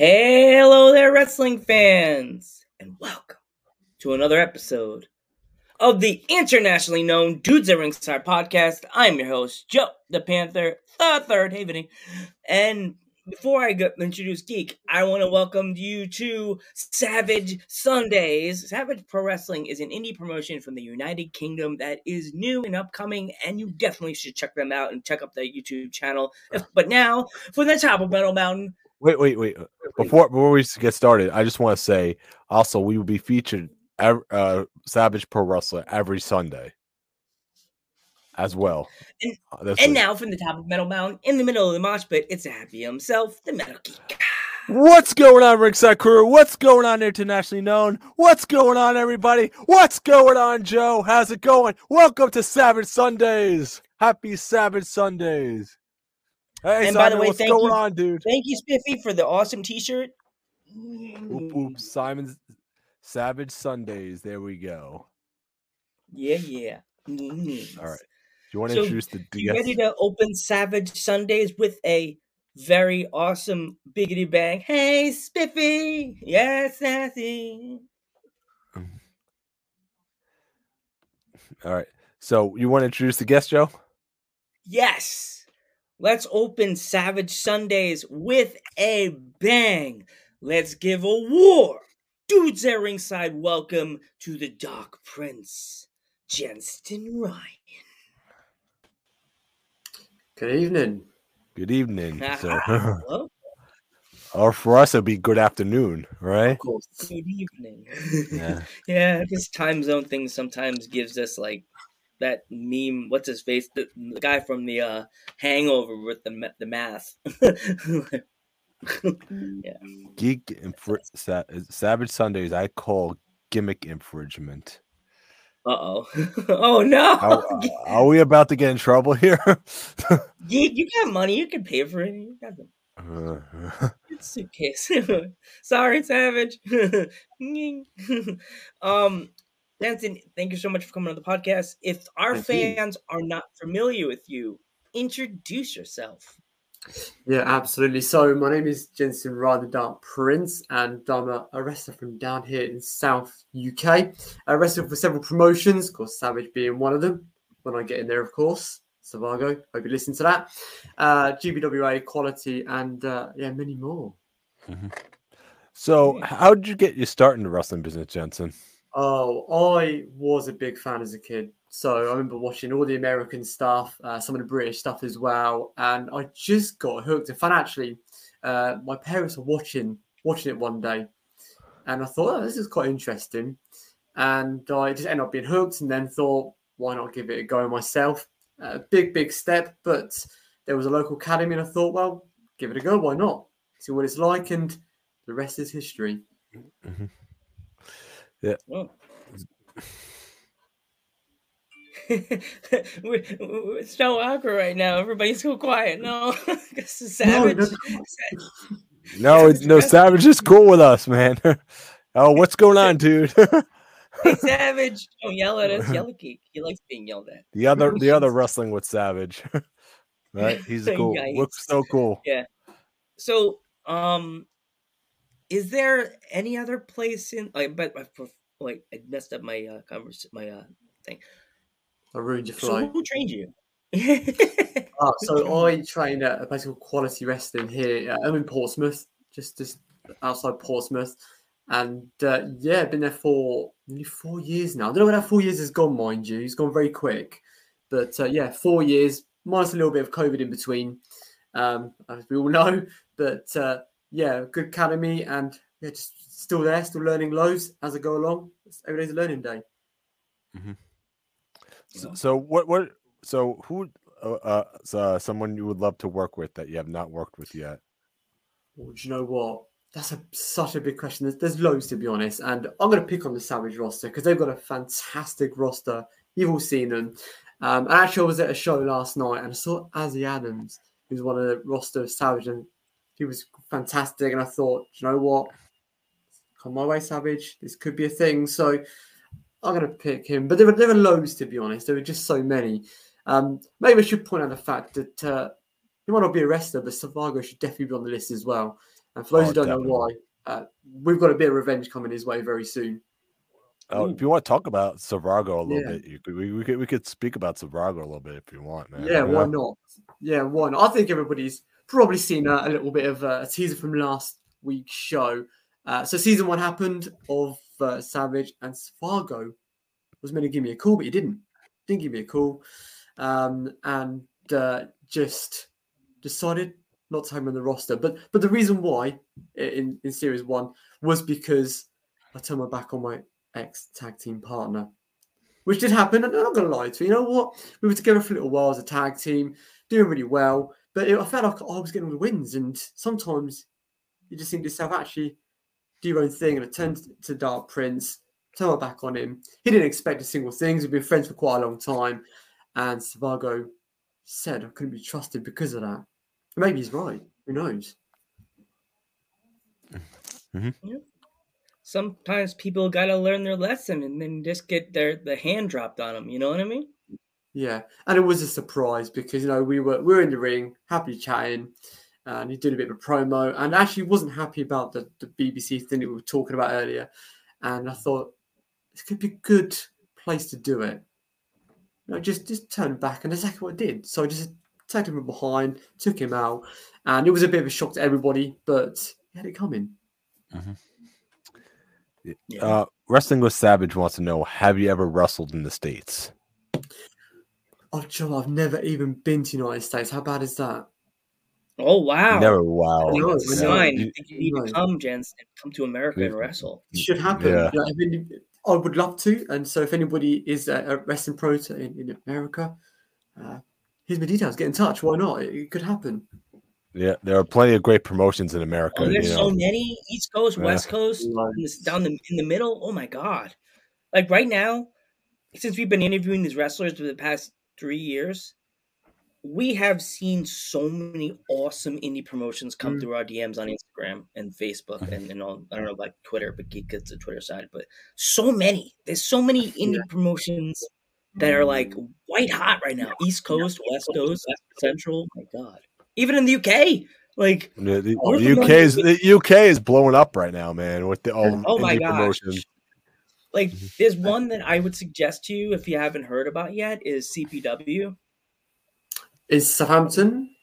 Hello there, wrestling fans, and welcome to another episode of the internationally known Dudes at Ringside podcast. I'm your host, Joe the Panther, the third Havening. And before I go, introduce Geek, I want to welcome you to Savage Sundays. Savage Pro Wrestling is an indie promotion from the United Kingdom that is new and upcoming, and you definitely should check them out and check up their YouTube channel. But now, for the top of Metal Mountain, Wait, wait, wait. Before before we get started, I just want to say also we will be featured ev- uh, Savage Pro Wrestler every Sunday as well. And- Uh, and now from the top of Metal Mountain, in the middle of the mosh pit, it's Happy himself, the Metal Geek. What's going on, Ringside Crew? What's going on, internationally known? What's going on, everybody? What's going on, Joe? How's it going? Welcome to Savage Sundays. Happy Savage Sundays. Hey, And by the Simon, way, what's thank going you- on, dude? Thank you, Spiffy, for the awesome T-shirt. Oop, oop, Simon's Savage Sundays. There we go. Yeah, yeah. Mm. All right. Do you want to So, introduce the You ready to open Savage Sundays with a very awesome biggity bang? Hey, Spiffy! Yes, Sassy! All right. So you want to introduce the guest, Joe? Yes! Let's open Savage Sundays with a bang. Let's give a war. Dudes at ringside, welcome to the Dark Prince, Jensen Ryan. Good evening. Good evening. So, Hello? or for us, it'd be good afternoon, right? Of course. Good evening. Yeah. yeah, this time zone thing sometimes gives us like that meme. What's his face? The, the guy from the uh, Hangover with the the math. yeah. Geek infr- sa- Savage Sundays. I call gimmick infringement. Uh oh. oh no. Are, are we about to get in trouble here? you, you got money. You can pay for it. You got the Uh, suitcase. Sorry, Savage. um, Danson, thank you so much for coming on the podcast. If our Thank you. fans are not familiar with you, introduce yourself. Yeah, absolutely. So my name is Jensen Ryan, the Dark Prince, and I'm a, a wrestler from down here in South UK. I wrestled for several promotions, of course, Savage being one of them. When I get in there, of course, Savago. Hope you listen to that. Uh, GBWA, Quality, and uh, yeah, many more. so, how did you get your start in the wrestling business, Jensen? Oh, I was a big fan as a kid. So I remember watching all the American stuff, uh, some of the British stuff as well, and I just got hooked. Fact, actually, uh, my parents were watching watching it one day, and I thought, oh, this is quite interesting, and I just ended up being hooked, and then thought, why not give it a go myself? A big, big step, but there was a local academy, and I thought, well, give it a go. Why not? See what it's like, and the rest is history. Oh. we're, we're so awkward right now. Everybody's so quiet. No, this is No, savage. no, No, it's- no, Savage is cool with us, man. oh, what's going on, dude? Hey, savage! Don't yell at us. Yell at Geek. He likes being yelled at. the other, the other wrestling with Savage, right? He's cool. Yikes. Looks so cool. Yeah. So, um, is there any other place in? Like, but I like I messed up my uh convers my uh thing. I ruined your So who trained you? Ah, so I train at a place called Quality Wrestling here. Uh, I'm in Portsmouth, just just outside Portsmouth, and uh, yeah, been there for nearly four years now. I don't know where that four years has gone, mind you. It's gone very quick, but uh, yeah, four years. minus a little bit of COVID in between, um, as we all know. But uh, yeah, good academy and yeah, just still there, still learning loads as I go along. Every day's a learning day. So, so what what so who uh, uh so someone you would love to work with that you have not worked with yet? Well, do you know what? That's a, such a big question. There's, there's loads to be honest, and I'm going to pick on the Savage roster because they've got a fantastic roster. You've all seen them. Um, and actually, I was at a show last night and I saw Azzy Adams, who's one of the roster of Savage, and he was fantastic. And I thought, you know what? Come my way, Savage. This could be a thing. So I'm going to pick him. But there were, there were loads, to be honest. There were just so many. Um, maybe I should point out the fact that uh, he might not be a wrestler, but Savago should definitely be on the list as well. And for those Oh, who don't definitely. know why, uh, we've got a bit of revenge coming his way very soon. Oh, if you want to talk about Savrago a little Yeah. bit, you could, we, we could we could speak about Savrago a little bit if you want, man. Yeah, why not? Yeah, why not? I think everybody's probably seen a, a little bit of uh, a teaser from last week's show. Uh, so season one happened of uh, Savage and Fargo was meant to give me a call, but he didn't. Didn't give me a call, um, and uh, just decided not to have him on the roster. But but the reason why in in series one was because I turned my back on my ex tag team partner, which did happen. And I'm not gonna lie to you. You know what? We were together for a little while as a tag team, doing really well. But it, I felt like I was getting all the wins, and sometimes you just think to yourself, actually, do your own thing. And I turned to Dark Prince, turned my back on him. He didn't expect a single thing. We've been friends for quite a long time, and Savago said I couldn't be trusted because of that. Maybe he's right. Who knows? Mm-hmm. Sometimes people gotta learn their lesson and then just get their the hand dropped on them. You know what I mean? Yeah, and it was a surprise because you know we were we were in the ring, happily chatting, and he did a bit of a promo, and actually wasn't happy about the, the BBC thing that we were talking about earlier, and I thought this could be a good place to do it. You know, just just turn back, and that's exactly what I did. So I just tagged him from behind, took him out, and it was a bit of a shock to everybody, but he had it coming. Yeah. Uh, Wrestling with Savage wants to know: Have you ever wrestled in the states? Oh, Joe, I've never even been to the United States. How bad is that? oh wow! Never. Wow. I think No, that's no. sign. You- you need to come, gents, and come to America and wrestle. It should happen. Yeah. You know, if any- I would love to. And so, if anybody is a, a wrestling pro to, in, in America, uh, here's my details. Get in touch. Why not? It, it could happen. Yeah, there are plenty of great promotions in America. Oh, there's you so know. many East Coast, Yeah. West Coast, in this, down the in the middle. Oh my god! Like right now, since we've been interviewing these wrestlers for the past three years, we have seen so many awesome indie promotions come Mm. through our DMs on Instagram and Facebook and, and all. I don't know like Twitter, but Geek gets the Twitter side. But so many. There's so many indie promotions that are like white hot right now. East Coast, West Coast, Central. My God, even in the UK, like The, the- the UK is the UK is blowing up right now, man, with the all Oh my gosh. promotion. Like, Mhm. there's one that I would suggest to you if you haven't heard about yet is CPW. Is Southampton?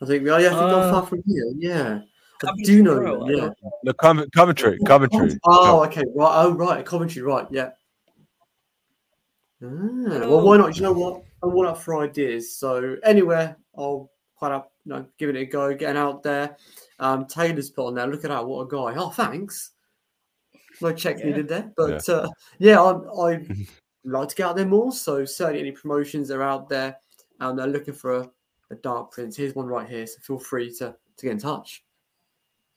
I think. Oh, yeah, I think Uh, not far from here. Yeah. I do know. Borough, Yeah. don't- The Covent- Coventry, Coventry. Oh, okay. Right. Oh, right. Coventry. Right. Yeah. Ah, well, Oh. why not? Do you know what? I'm all up for ideas. So anywhere, I'll quite up, you know, giving it a go, getting out there. Um, Taylor's put on there. Look at that, what a guy! Oh, thanks. No check Yeah. needed there, but yeah, uh, yeah I I like to get out there more. So certainly, any promotions are out there, and they're looking for a, a dark prince. Here's one right here. So feel free to to get in touch.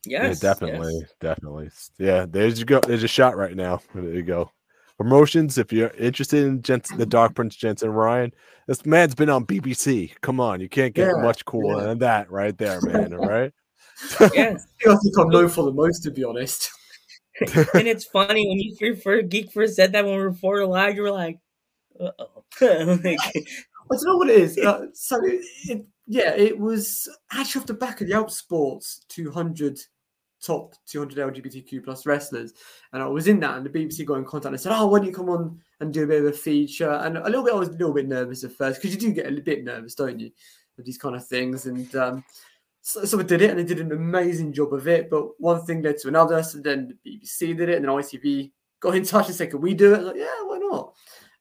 Yes, yeah, definitely, yes. definitely. Yeah, there's you go. There's a shot right now. There you go. Promotions. If you're interested in Jensen, the Dark Prince Jensen Ryan, this man's been on BBC. Come on, you can't get Yeah, much cooler yeah. than that, right there, man. All right. Yes. I think I'm known for the most, to be honest. And it's funny when you first, Geek first said that when we were for live, you were like, like, I don't know what it is. Uh, so, it, it, yeah, it was actually off the back of the Outsports 200 top 200 LGBTQ plus wrestlers, and I was in that, and the BBC got in contact and said, "Oh, why don't you come on and do a bit of a feature?" And a little bit, I was a little bit nervous at first because you do get a bit nervous, don't you, with these kind of things, and. Um, so, I did it, and they did an amazing job of it. But one thing led to another. So then the BBC did it, and then ITV got in touch and said, "Can we do it?" Like, yeah, why not?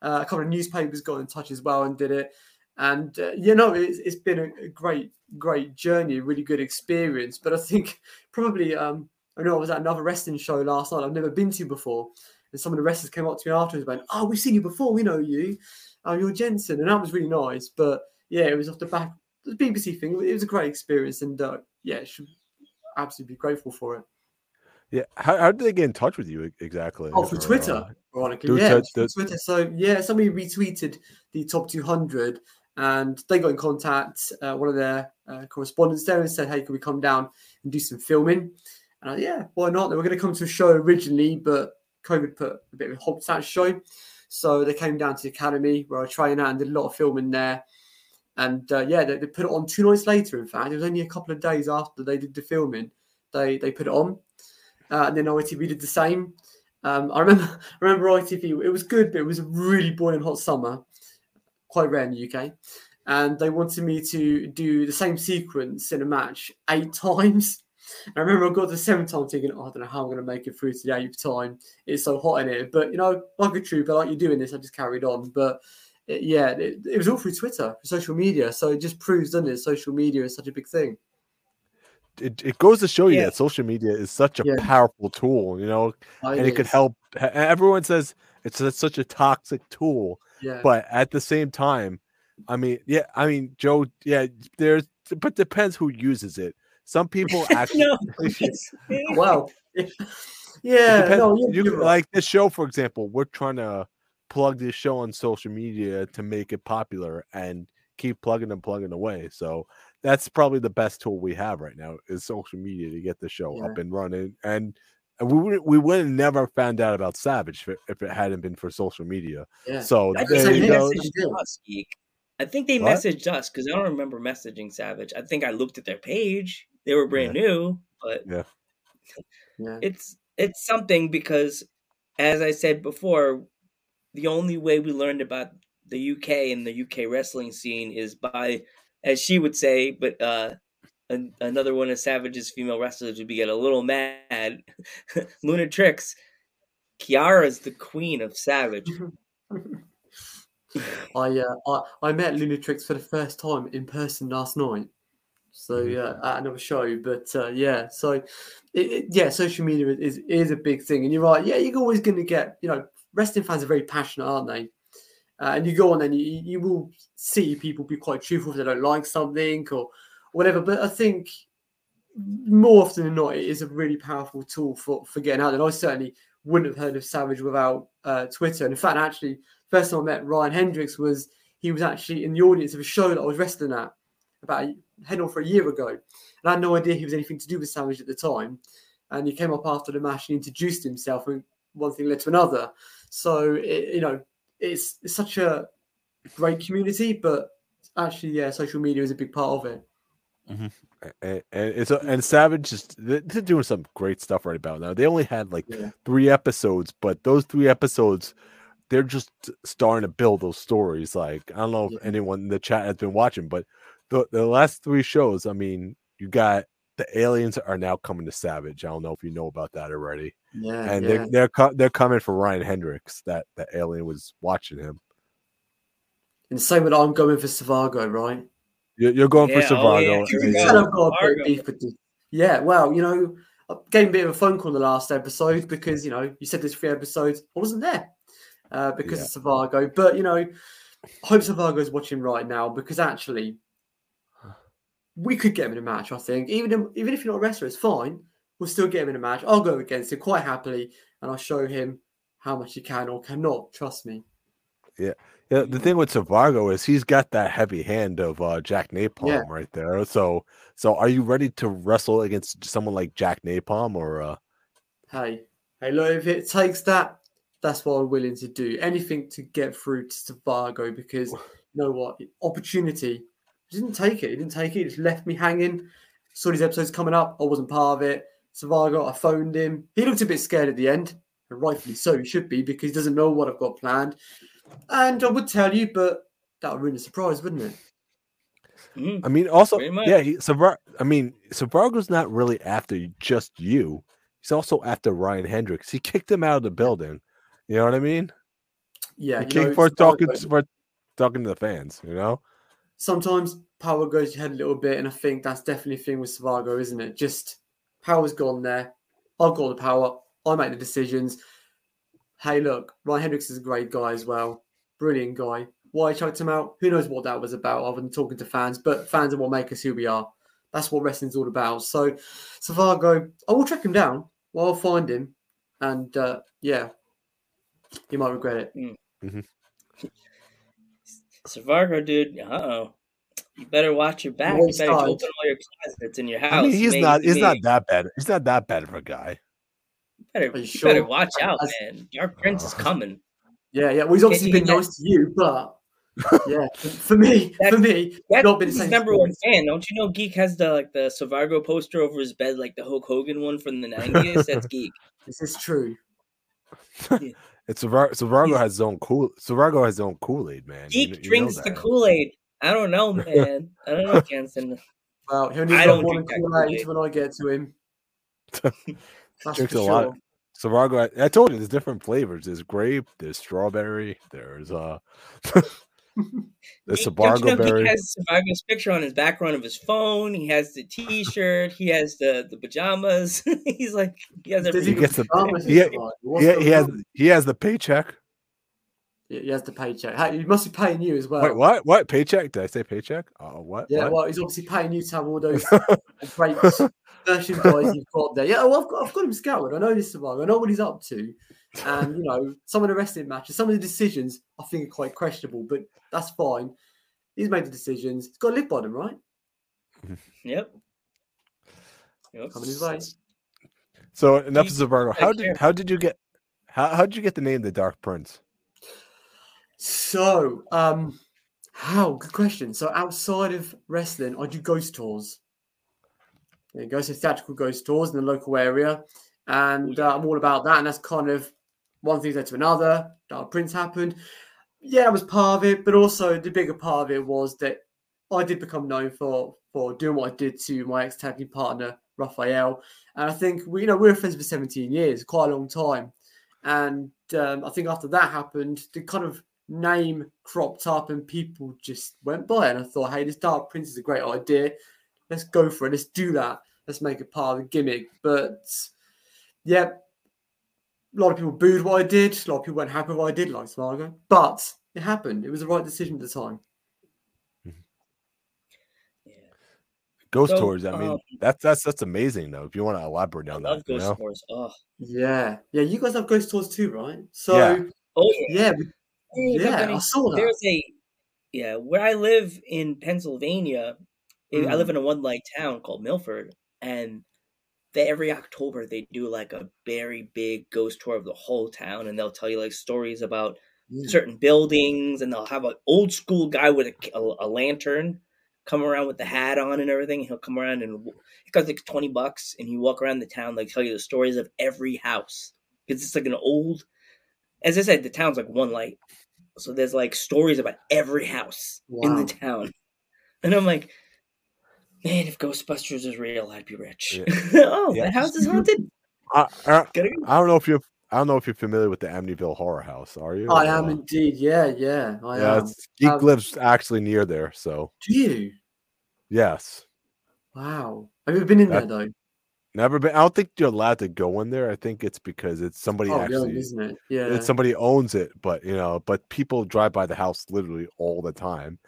Uh, a couple of newspapers got in touch as well and did it. And uh, you know, it's, it's been a, a great, great journey, really good experience. But I think probably, um, I know I was at another wrestling show last night I've never been to before, and some of the wrestlers came up to me afterwards, and went, "Oh, we've seen you before. We know you. Oh, you're Jensen," and that was really nice. But yeah, it was off the back the BBC thing. It was a great experience, and uh, yeah, should absolutely be grateful for it. Yeah, how, how did they get in touch with you exactly? Oh, for Twitter, uh, ironically, dude, yeah, so it was for the- Twitter. So yeah, somebody retweeted the top 200, and they got in contact. Uh, one of their uh, correspondents there and said, "Hey, can we come down and do some filming?" And I, yeah, why not? They were going to come to a show originally, but COVID put a bit of a halt to that show. So they came down to the academy where I trained at and did a lot of filming there. And uh, yeah, they, they put it on two nights later. In fact, it was only a couple of days after they did the filming. They they put it on, uh, and then ITV did the same. Um, I remember I remember ITV. It was good, but it was a really boiling hot summer, quite rare in the UK. And they wanted me to do the same sequence in a match eight times. And I remember I got the seventh time thinking, oh, I don't know how I'm going to make it through to the eighth time. It's so hot in here. But, you know, like a trooper, like you're doing this, I just carried on. But it, yeah, it, it was all through Twitter, social media. So it just proves, doesn't it? Social media is such a big thing. it, it goes to show you Yeah. that social media is such a Yeah. powerful tool, you know, and it could help. Everyone says it's such a toxic tool, Yeah. but at the same time, I mean, yeah, I mean, Joe, yeah, there's, but depends who uses it. Some people actually, no. Well, yeah. depends- No, you're, you you're can- right. like this show, for example, we're trying to plug this show on social media to make it popular and keep plugging and plugging away. So that's probably the best tool we have right now is social media to get the show up and running. And, and we would we would have never found out about Savage if it, if it hadn't been for social media. yeah. So I there think they you go. messaged us, I think they What? messaged us because I don't remember messaging Savage. I think I looked at their page. They were brand new, but yeah. it's it's something because as I said before, the only way we learned about the UK and the UK wrestling scene is by as she would say, but uh an, another one of Savage's female wrestlers would be get a little mad. Lunatrix. Kiara's the queen of Savage. I, uh, I I met Lunatrix for the first time in person last night. So Mhm. yeah, at another show. But uh, yeah, so it, it, yeah, social media is is a big thing, and you're right. Yeah, you're always going to get you know wrestling fans are very passionate, aren't they? Uh, and you go on and you, you will see people be quite truthful if they don't like something or whatever. But I think more often than not, it is a really powerful tool for, for getting out. And I certainly wouldn't have heard of Savage without uh, Twitter. And in fact, actually, first time I met Ryan Hendricks was he was actually in the audience of a show that I was wrestling at about a, heading on for a year ago. And I had no idea he was anything to do with Savage at the time. And he came up after the match and introduced himself, and one thing led to another. So, it, you know, it's, it's such a great community, but actually, yeah, social media is a big part of it. Mm-hmm. and, and it's and Savage is they're they're doing some great stuff right about now. They only had like Yeah. three episodes, but those three episodes, they're just starting to build those stories. Like I don't know if Yeah. anyone in the chat has been watching, but the the last three shows, I mean, you got the aliens are now coming to Savage. I don't know if you know about that already, Yeah. and yeah. they're they're co- they're coming for Ryan Hendricks. That that alien was watching him. And same with I'm going for Savago, right? You're, you're going Yeah, for oh, yeah, Savago. here we and- go. got a bit of with this. Yeah, well, you know, I gave a bit of a phone call in the last episode because, you know, you said there's three episodes. I wasn't there uh, because of Savago. But, you know, I hope Savago's watching right now because actually we could get him in a match, I think. Even, if- even if you're not a wrestler, it's fine. We'll still get him in a match. I'll go against him quite happily and I'll show him how much he can or cannot. Trust me. Yeah, Yeah, the thing with Savargo is he's got that heavy hand of uh, Jack Napalm Yeah. right there. So, so are you ready to wrestle against someone like Jack Napalm or? Uh, hey, hey, look, if it takes that, that's what I'm willing to do. Anything to get through to Savago because you know what? Opportunity. He didn't take it. He didn't take it. He just left me hanging. Saw these episodes coming up. I wasn't part of it. Savago, I phoned him. He looked a bit scared at the end. And rightfully so, he should be because he doesn't know what I've got planned. And I would tell you, but that would ruin the surprise, wouldn't it? Mhm. I mean, also, yeah, he, Savar- I mean, Savargo's not really after just you. He's also after Ryan Hendricks. He kicked him out of the building. You know what I mean? Yeah. he you kicked know, for talking Savago- for talking to the fans. You know? sometimes power goes your head a little bit, and I think that's definitely a thing with Savago, isn't it? Just power's gone there. I've got the power. I make the decisions. Hey, look, Ryan Hendricks is a great guy as well. Brilliant guy. Why I chucked him out? Who knows what that was about other than talking to fans, but fans are what make us who we are. That's what wrestling's all about. So, Savago, I will track him down. Well, I'll find him. And uh, yeah, you might regret it. Mm. Savargo, dude, uh oh. You better watch your back. Well, you better start. open all your closets in your house. I mean, he's Maybe- not. He's not that bad. He's not that bad of a guy. You better, Are you you better watch out, As- man. Dark Prince is Uh, coming. Yeah, yeah. Well, he's obviously been nice to you, but yeah, for me, for me, That's not been the his number one fan. Don't you know Geek has the like the Savargo poster over his bed, like the Hulk Hogan one from the nineties? That's Geek. This is true. It's Savar- Savargo has his own cool. Savargo has his own Kool Aid, man. Geek kn- you drinks the. Kool Aid. I don't know, man. I don't know, Jensen. Well, he'll I need don't one drink that Kool-Aid Kool-Aid. when I get to him. That's Drinks for a sure. lot. Savargo, I, I told you there's different flavors. There's grape. There's strawberry. There's uh, there's Geek- don't you know berry. Geek has Savargo's picture on his background of his phone. He has the T-shirt. He has the the pajamas. He's like he has everything. He gets the- pajamas he- as well? What's He, he has he has the paycheck. Yeah, he has the paycheck. Hey, He must be paying you as well. Wait, what? What paycheck? Did I say paycheck? Oh, what? Yeah, what? well, he's obviously paying you to have all those great merchandise you've got there. Yeah, well, I've got, I've got him scouted. I know this survivor. I know what he's up to. And, you know, some of the wrestling matches, some of the decisions I think are quite questionable, but that's fine. He's made the decisions. He's got to live by them, right? Yep. Yep. Coming his way. So enough Geek- of Savargo. How did how did you get how how did you get the name the Dark Prince? So, um, how? Good question. So, outside of wrestling, I do ghost tours. There you go. So, theatrical ghost tours in the local area. And uh, I'm all about that. And that's kind of one thing led to another. Dark Prince happened. Yeah, I was part of it. But also, the bigger part of it was that I did become known for for doing what I did to my ex tag team partner, Raphael. And I think we, you know, we were friends for 17 years, quite a long time. And um, I think after that happened, the kind of name cropped up and people just went by. And I thought, hey, this Dark Prince is a great idea. Let's go for it. Let's do that. Let's make it part of the gimmick. But yeah, a lot of people booed what I did. A lot of people weren't happy with what I did, like Smargo. But it happened. It was the right decision at the time. Yeah. Ghost So, tours. I mean, um, that's that's that's amazing though. If you want to elaborate I on love that, you Ghost know? Wars. Oh, Yeah. Yeah, you guys have ghost tours too, right? So Yeah. oh yeah. yeah, we- Hey, yeah, I saw that. There's a yeah, where I live in Pennsylvania, I- I Mm. live in a one light town called Milford, and they, every October they do like a very big ghost tour of the whole town, and they'll tell you like stories about Yeah. certain buildings, and they'll have an old school guy with a, a, a lantern come around with the hat on and everything. He'll come around and it costs like twenty bucks, and you walk around the town, like tell you the stories of every house because it's like an old. As I said, the town's like one light, so there's like stories about every house in the town, and I'm like, man, if Ghostbusters is real, I'd be rich. oh, Yeah. that house is haunted. I, I, I don't know if you're I don't know if you're familiar with the Amityville Horror House. Are you? I Or, am uh, indeed. Yeah, yeah, I yeah, am. Geek Um, lives actually near there, so Do you? yes. Wow. Have you been in That- there though? Never been. I don't think you're allowed to go in there. I think it's because it's somebody Oh, actually. really, isn't it? Yeah. it's somebody owns it, but you know, but people drive by the house literally all the time.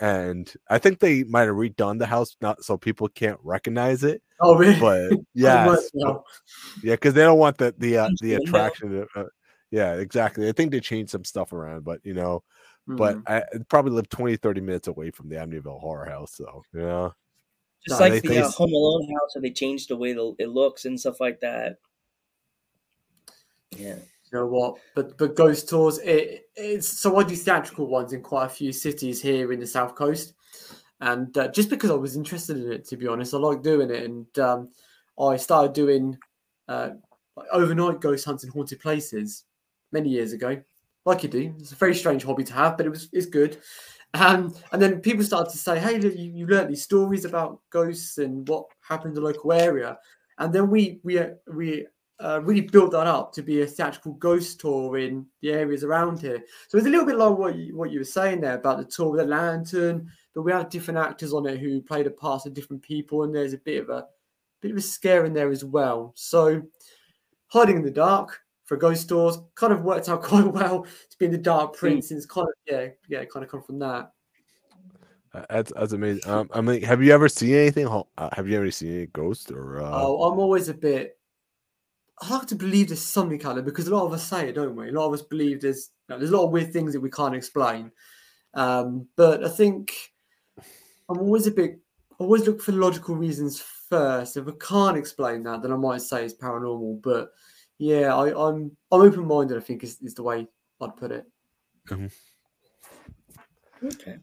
And I think they might have redone the house not so people can't recognize it, oh, really? but but- yeah, because they don't want the the uh, the attraction. Uh, yeah, exactly. I think they changed some stuff around, but you know, but mm. I I'd probably live 20, 30 minutes away from the Amityville Horror House, so you know, Just No, like they- the they uh, Home Alone house, where they changed the way the, it looks and stuff like that. Yeah. you know what? But but ghost tours, it, it's so I do theatrical ones in quite a few cities here in the south coast, and uh, just because I was interested in it, to be honest, I like doing it, and um, I started doing uh, like overnight ghost hunts in haunted places many years ago, like you do. It's a very strange hobby to have, but it was it's good. Um, and then people started to say, "Hey, look, you, you learnt these stories about ghosts and what happened in the local area," and then we we uh, we uh, really built that up to be a theatrical ghost tour in the areas around here. So it's a little bit like what you, what you were saying there about the tour with the lantern, but we have different actors on it who play the parts of different people, and there's a bit of a bit of a scare in there as well. So hiding in the dark for ghost stores kind of worked out quite well to be in the dark prince, and it's kind of yeah, yeah, kind of come from that. Uh, That's that's amazing. Um, I mean, have you ever seen anything? Uh, have you ever seen any ghost or? Uh, Oh, I'm always a bit. I like to believe there's something out there because a lot of us say it, don't we? A lot of us believe there's you know, there's a lot of weird things that we can't explain. Um, but I think I'm always a bit. I always look for logical reasons first. If I can't explain that, then I might say it's paranormal. But yeah, I, I'm I'm open minded. I think is, is the way I'd put it. Mm-hmm. Okay.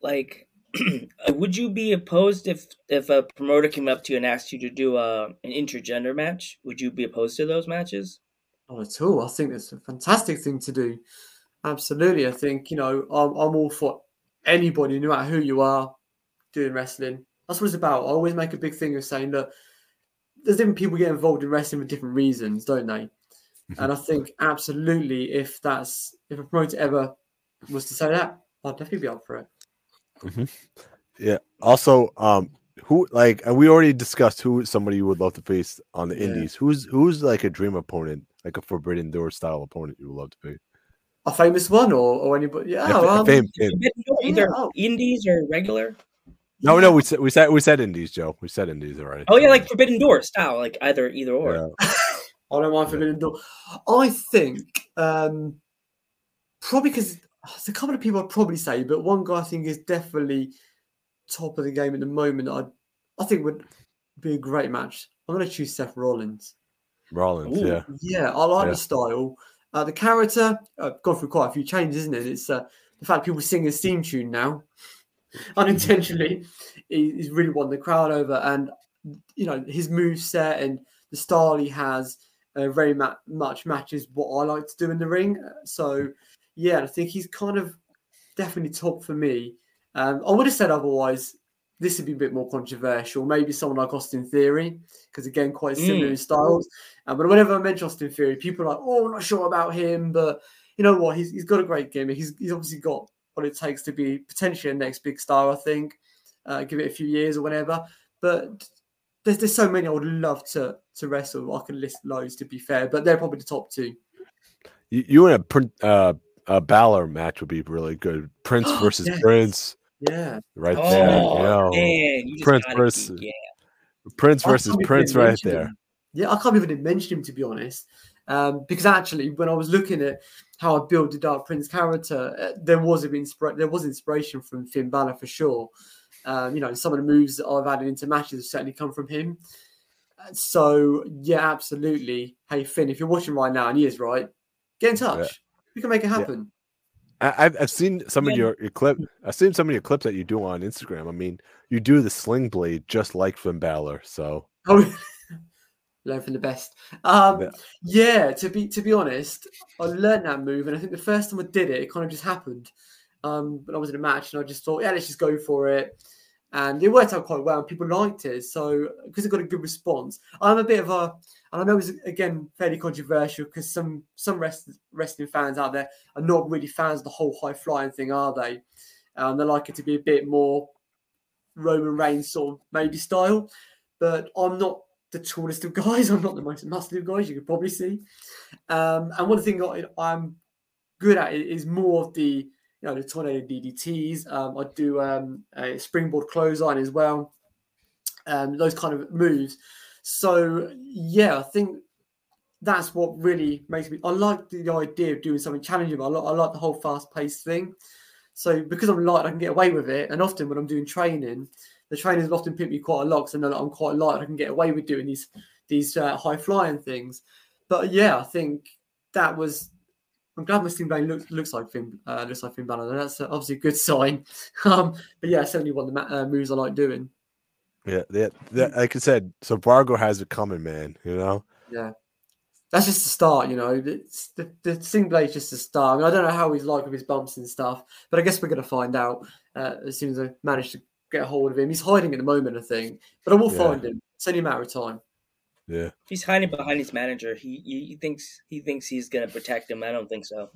Like, uh, would you be opposed if if a promoter came up to you and asked you to do a an intergender match? Would you be opposed to those matches? Not at all. I think it's a fantastic thing to do. Absolutely. I think, you know, I'm, I'm all for anybody, no matter who you are, doing wrestling. That's what it's about. I always make a big thing of saying that there's different people get involved in wrestling for different reasons, don't they? And I think absolutely if that's if a promoter ever was to say that, I'd definitely be up for it. yeah. Also, um, who like and we already discussed who somebody you would love to face on the Yeah. Indies. Who's who's like a dream opponent, like a Forbidden Door style opponent you would love to face? A famous one or, or anybody? Yeah, Yeah, um, fame, fame. Forbidden Yeah, Either oh. indies or regular. No, no, we said we said we said Indies, Joe. We said Indies already. Oh yeah, like Forbidden Door style, like either either or. Yeah. I don't mind Forbidden Door. I think um, probably because there's a couple of people I'd probably say, but one guy I think is definitely top of the game at the moment. I I think would be a great match. I'm going to choose Seth Rollins. Rollins, Ooh. yeah. Yeah, I like Yeah. the style. Uh, the character, I've gone through quite a few changes, isn't it? It's uh, the fact people sing his theme tune now, unintentionally, he- he's really won the crowd over. And, you know, his move set and the style he has uh, very ma- much matches what I like to do in the ring. Uh, So, yeah, I think he's kind of definitely top for me. Um, I would have said otherwise. This would be a bit more controversial. Maybe someone like Austin Theory, because again, quite similar Mm. in styles. Uh, but whenever I mention Austin Theory, people are like, "Oh, I'm not sure about him," but you know what? He's, he's got a great gimmick. He's, he's obviously got what it takes to be potentially a next big star. I think. Uh, give it a few years or whatever. But there's there's so many I would love to to wrestle. I can list loads to be fair, but they're probably the top two. You, you and a Prin- uh, a Balor match would be really good. Prince versus Yes. Prince, Yeah, right Oh there. You man, you Prince versus- keep- yeah. Prince versus Prince right there. him. Yeah, I can't even I mention him to be honest. Um, because actually, when I was looking at how I built the Dark Prince character, uh, there was an inspira- there was inspiration from Finn Balor for sure. Um, you know, some of the moves that I've added into matches have certainly come from him. Uh, So yeah, absolutely. Hey Finn, if you're watching right now and he is right, get in touch. We can make it happen. I, I've I've seen some of your, your clip. I've seen some of your clips that you do on Instagram. I mean, you do the sling blade just like Finn Balor. So Oh, learn from the best. Um, Yeah. yeah. to be to be honest, I learned that move, and I think the first time I did it, it kind of just happened. Um, but I was in a match, and I just thought, yeah, let's just go for it, and it worked out quite well. And people liked it, so because it got a good response. I'm a bit of a, and I know it's again fairly controversial because some some rest, wrestling fans out there are not really fans of the whole high flying thing, are they? Um, they like it to be a bit more Roman Reigns sort of maybe style but I'm not the tallest of guys. I'm not the most muscular guys. You could probably see. Um, and one thing I, I'm good at is more of the you know the tornado DDTs. Um, I do um, a springboard clothesline as well. Um, those kind of moves. So yeah, I think that's what really makes me. I like the idea of doing something challenging. I like, I like the whole fast paced thing. So because I'm light, I can get away with it. And often when I'm doing training, the trainers will often pick me quite a lot because I know that I'm quite light. I can get away with doing these these uh, high flying things. But yeah, I think that was. I'm glad my Blade looks looks like Finn uh, looks like Finn Balor. That's obviously a good sign. Um, but yeah, certainly one of the uh, moves I like doing. yeah, that, that, like I said, so Bargo has it coming, man. You know, Yeah, that's just the start. You know, it's, the the Sling Blade's just the start. I, mean, I don't know how he's like with his bumps and stuff, but I guess we're gonna find out uh, as soon as I manage to get a hold of him. He's hiding at the moment, I think, but I will Yeah. find him. It's only a matter of time. yeah. He's hiding behind his manager. He, he he thinks he thinks he's gonna protect him. I don't think so.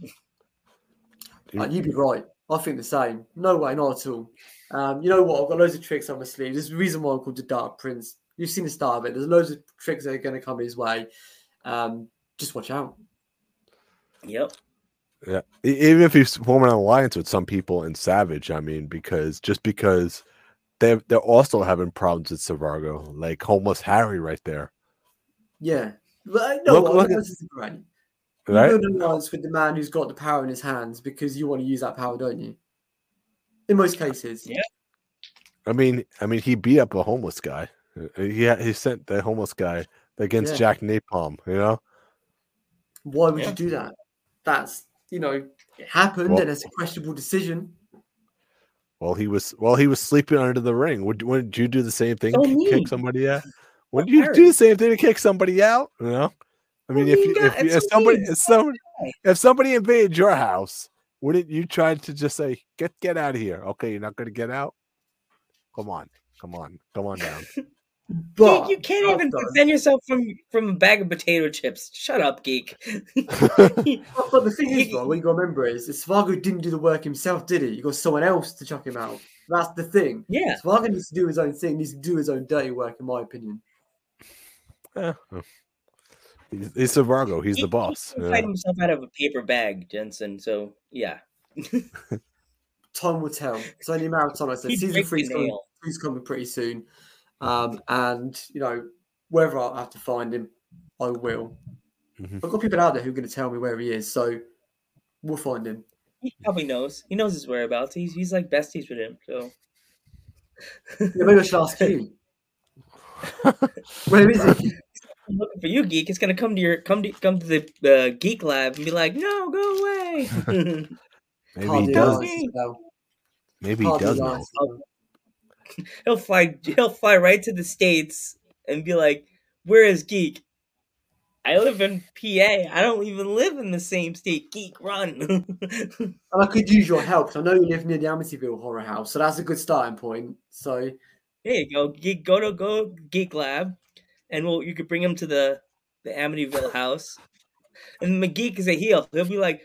You- Uh, you'd be right. I think the same. No way, not at all. Um, you know what? I've got loads of tricks on my sleeve. There's a reason why I'm called the Dark Prince. You've seen the start of it. There's loads of tricks that are going to come his way. Um, just watch out. Yep. Yeah, even if he's forming an alliance with some people in Savage, I mean, because just because they they're also having problems with Savargo, like homeless Harry right there, Yeah. But I know Look- what? look at- is great. right? You build an alliance with the man who's got the power in his hands because you want to use that power, don't you? In most cases. Yeah. I mean, I mean, he beat up a homeless guy. Uh, He he sent the homeless guy against Yeah. Jack Napalm. You know, Why would Yeah. you do that? That's you know, it happened Well- and it's a questionable decision. While he was while he was sleeping under the ring. Would wouldn't you do the same thing? So. Kick somebody out? Wouldn't you do the same thing to kick somebody out? You know, I mean, Well, if you if, you, if somebody if somebody if somebody invaded your house, wouldn't you try to just say get get out of here? Okay, you're not going to get out. Come on, come on, come on down. But geek, you can't even also- defend yourself from from a bag of potato chips. Shut up, geek. But, but the thing is, bro, what you got to remember is, is Svargo didn't do the work himself, did he? You got someone else to chuck him out. That's the thing. yeah. Svargo needs to do his own thing. Needs to do his own dirty work, in my opinion. Yeah. He's, he's Savargo. He's He- the boss. He you can know? fight himself out of a paper bag, Jensen. So yeah. Time will tell. It's only a matter of time. I said season break three's coming, nail. three's coming pretty soon, um, and you know wherever I have to find him, I will. Mhm. I've got people out there who are going to tell me where he is, so we'll find him. He probably knows. He knows his whereabouts. He's he's like besties with him. So Yeah, maybe I should ask you. Where is he? I'm looking for you, geek. It's gonna come to your come to come to the uh, geek lab and be like, no, go away. Maybe Hardly he does. lies, though. Maybe he does know. Lies, though. he'll fly he'll fly right to the states and be like, "Where is Geek? I live in PA. I don't even live in the same state. Geek, run!" And I could use your help. 'cause I know you live near the Amityville Horror House, so that's a good starting point. So there you go. Geek, go to go Geek Lab, and we'll you could bring him to the the Amityville house. And McGeek is a heel. He'll be like,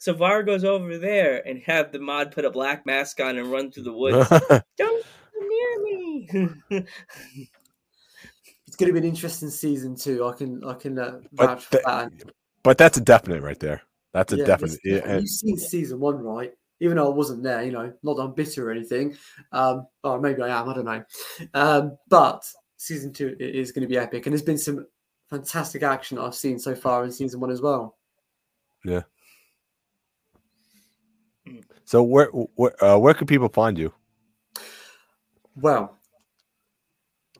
Savar goes over there and have the mod put a black mask on and run through the woods. Don't come near me. It's going to be an interesting season too. I can I can uh, But vouch for the- that. but that's a definite right there. That's a Yeah, definite. Yeah, and- You've seen season one, right? Even though I wasn't there, you know, not that I'm bitter or anything. Um, or maybe I am. I don't know. Um, but season two is going to be epic, and there's been some fantastic action I've seen so far in season one as well. Yeah. So where where uh, where can people find you? Well,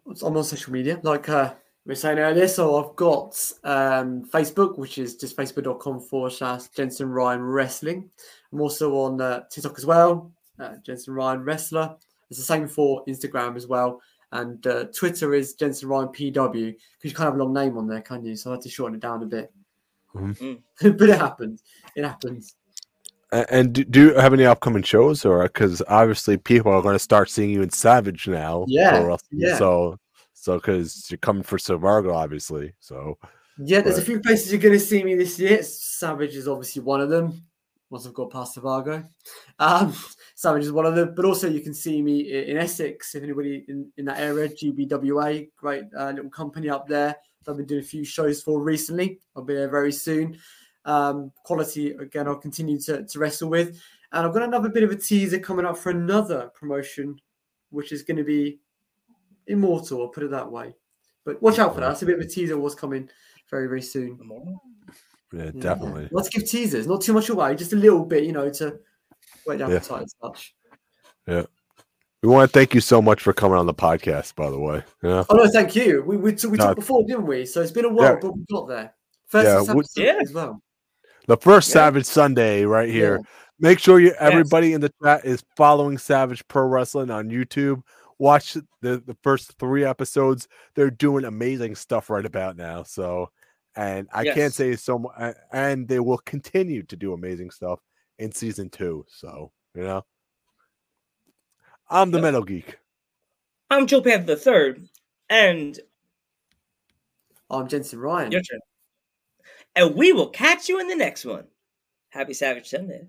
I'm on social media, like uh, we were saying earlier. So I've got um, Facebook, which is just facebook.com forward slash Jensen Ryan Wrestling. I'm also on uh, TikTok as well, uh, Jensen Ryan Wrestler. It's the same for Instagram as well. And uh, Twitter is Jensen Ryan PW because you can't have a long name on there, can you? So I had to shorten it down a bit. Mhm. but it happens. It happens. And do, do you have any upcoming shows, or because obviously people are going to start seeing you in Savage now? Yeah, wrestling, yeah. So so because you're coming for Savargo, obviously. So Yeah, there's a few places you're going to see me this year. Savage is obviously one of them. Once I've got past Vargo, um, Savage is one of them. But also, you can see me in Essex. If anybody in, in that area, GBWA, great uh, little company up there. that I've been doing a few shows for recently. I'll be there very soon. Um, quality again, I'll continue to, to wrestle with. And I've got another bit of a teaser coming up for another promotion, which is going to be immortal. I'll put it that way. But watch out for that. That's a bit of a teaser. What's coming very very soon. yeah, Yeah. definitely. Let's give teasers, not too much away, just a little bit, you know, to whet the Yeah. appetite and such. We want to thank you so much for coming on the podcast. By the way, yeah. Oh no, thank you. We we, t- we No. talked before, didn't we? So it's been a while, Yeah. but we got there. First Yeah, episode would- Yeah. as well. The first Yeah. Savage Sunday right here. Make sure you everybody in the chat is following Savage Pro Wrestling on YouTube. Watch the, the first three episodes. They're doing amazing stuff right about now. So, and I can't say so much. And they will continue to do amazing stuff in season two. So, you know, I'm the Yep. Metal Geek. I'm Joe Panther the Third, and oh, I'm Jensen Ryan. your turn. And we will catch you in the next one. Happy Savage Sunday.